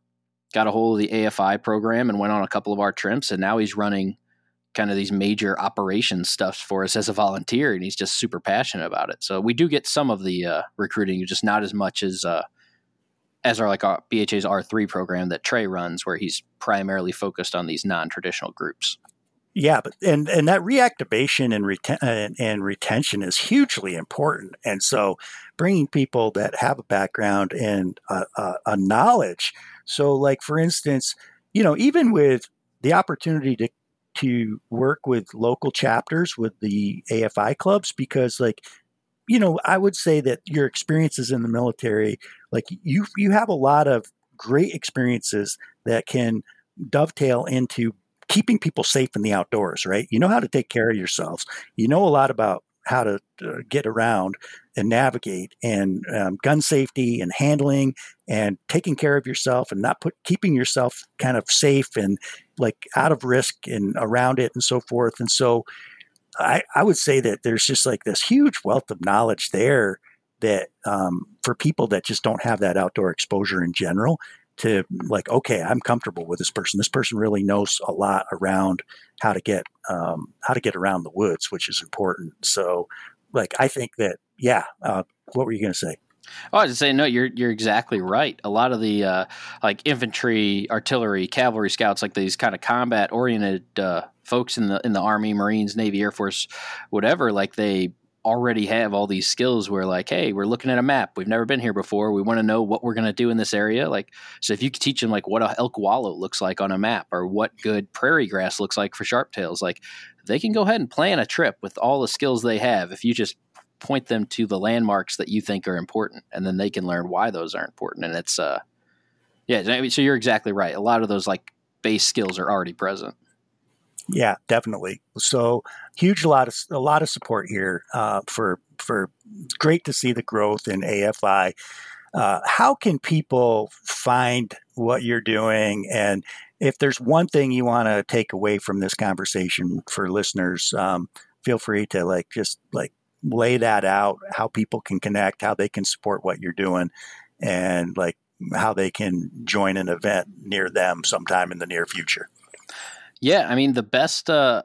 got a hold of the AFI program and went on a couple of our trips, and now he's running kind of these major operations stuff for us as a volunteer, and he's just super passionate about it. So we do get some of the uh, recruiting, just not as much as uh, as our like our BHA's R three program that Trey runs, where he's primarily focused on these non traditional groups. Yeah, but and and that reactivation and, reten- and, and retention is hugely important. And so, bringing people that have a background and a, a, a knowledge. So, like for instance, you know, even with the opportunity to to work with local chapters with the AFI clubs, because like you know, I would say that your experiences in the military, like you, you have a lot of great experiences that can dovetail into keeping people safe in the outdoors, right? You know how to take care of yourselves. You know a lot about how to uh, get around and navigate and um, gun safety and handling and taking care of yourself and not put keeping yourself kind of safe and like out of risk and around it and so forth. And so I, I would say that there's just like this huge wealth of knowledge there that um, for people that just don't have that outdoor exposure in general to like okay i'm comfortable with this person this person really knows a lot around how to get um, how to get around the woods which is important so like i think that yeah uh, what were you going to say Oh, I was say no. You're you're exactly right. A lot of the uh, like infantry, artillery, cavalry scouts, like these kind of combat oriented uh, folks in the in the Army, Marines, Navy, Air Force, whatever. Like they already have all these skills where like hey we're looking at a map we've never been here before we want to know what we're going to do in this area like so if you could teach them like what a elk wallow looks like on a map or what good prairie grass looks like for sharp tails like they can go ahead and plan a trip with all the skills they have if you just point them to the landmarks that you think are important, and then they can learn why those are important. And it's uh, yeah. So you're exactly right. A lot of those like base skills are already present. Yeah, definitely. So huge, a lot of a lot of support here uh, for for. Great to see the growth in AFI. Uh, how can people find what you're doing and if there's one thing you want to take away from this conversation for listeners um, feel free to like just like lay that out, how people can connect, how they can support what you're doing, and like how they can join an event near them sometime in the near future. Yeah, I mean the best. Uh,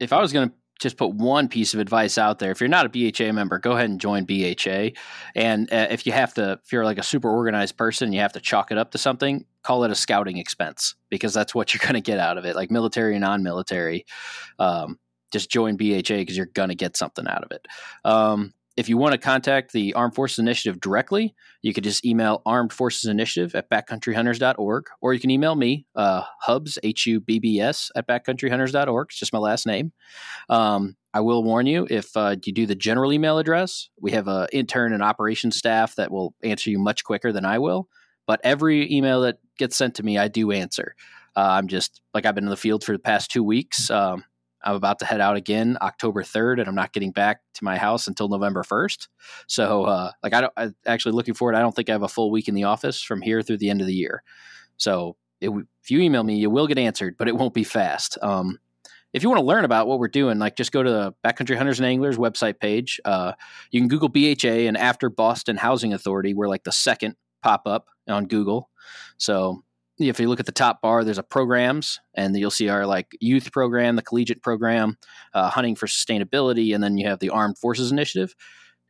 if I was going to just put one piece of advice out there, if you're not a BHA member, go ahead and join BHA. And uh, if you have to, if you're like a super organized person, you have to chalk it up to something. Call it a scouting expense because that's what you're going to get out of it, like military and non-military. Um, just join BHA because you're going to get something out of it. Um, if you want to contact the Armed Forces Initiative directly, you could just email Armed Forces Initiative at backcountryhunters.org, or you can email me, uh, Hubbs, H U B B S, at backcountryhunters.org. It's just my last name. Um, I will warn you if uh, you do the general email address, we have an intern and operations staff that will answer you much quicker than I will. But every email that gets sent to me, I do answer. Uh, I'm just like I've been in the field for the past two weeks. Um, I'm about to head out again October 3rd, and I'm not getting back to my house until November 1st. So, uh, like, I don't I, actually looking forward. I don't think I have a full week in the office from here through the end of the year. So, it, if you email me, you will get answered, but it won't be fast. Um, if you want to learn about what we're doing, like just go to the Backcountry Hunters and Anglers website page. Uh, you can Google BHA and after Boston Housing Authority, we're like the second pop up on Google. So if you look at the top bar, there's a programs, and you'll see our like youth program, the collegiate program, uh, hunting for sustainability, and then you have the Armed Forces Initiative.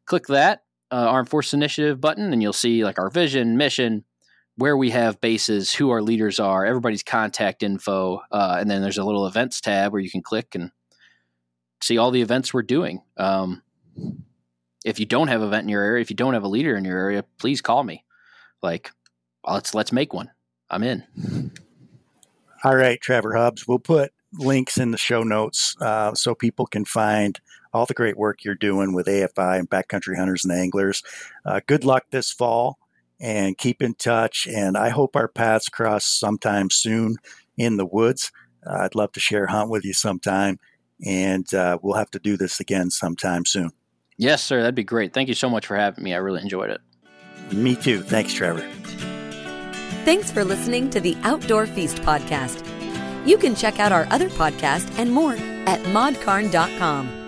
Click that uh, Armed Forces Initiative button, and you'll see like our vision, mission, where we have bases, who our leaders are, everybody's contact info, uh, and then there's a little events tab where you can click and see all the events we're doing. Um, if you don't have an event in your area, if you don't have a leader in your area, please call me. Like, let's let's make one. I'm in. All right, Trevor Hubbs. We'll put links in the show notes uh, so people can find all the great work you're doing with AFI and backcountry hunters and anglers. Uh, good luck this fall and keep in touch. And I hope our paths cross sometime soon in the woods. Uh, I'd love to share a hunt with you sometime, and uh, we'll have to do this again sometime soon. Yes, sir. That'd be great. Thank you so much for having me. I really enjoyed it. Me too. Thanks, Trevor. Thanks for listening to the Outdoor Feast podcast. You can check out our other podcast and more at modcarn.com.